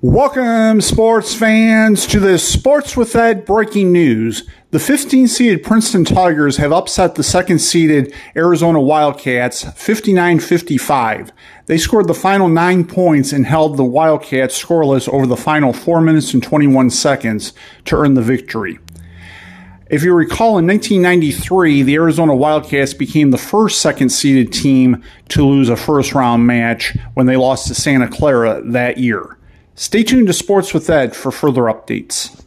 Welcome, sports fans, to the Sports with Ed breaking news. The 15 seeded Princeton Tigers have upset the second seeded Arizona Wildcats 59 55. They scored the final nine points and held the Wildcats scoreless over the final 4 minutes and 21 seconds to earn the victory. If you recall, in 1993, the Arizona Wildcats became the first second seeded team to lose a first round match when they lost to Santa Clara that year. Stay tuned to Sports with Ed for further updates.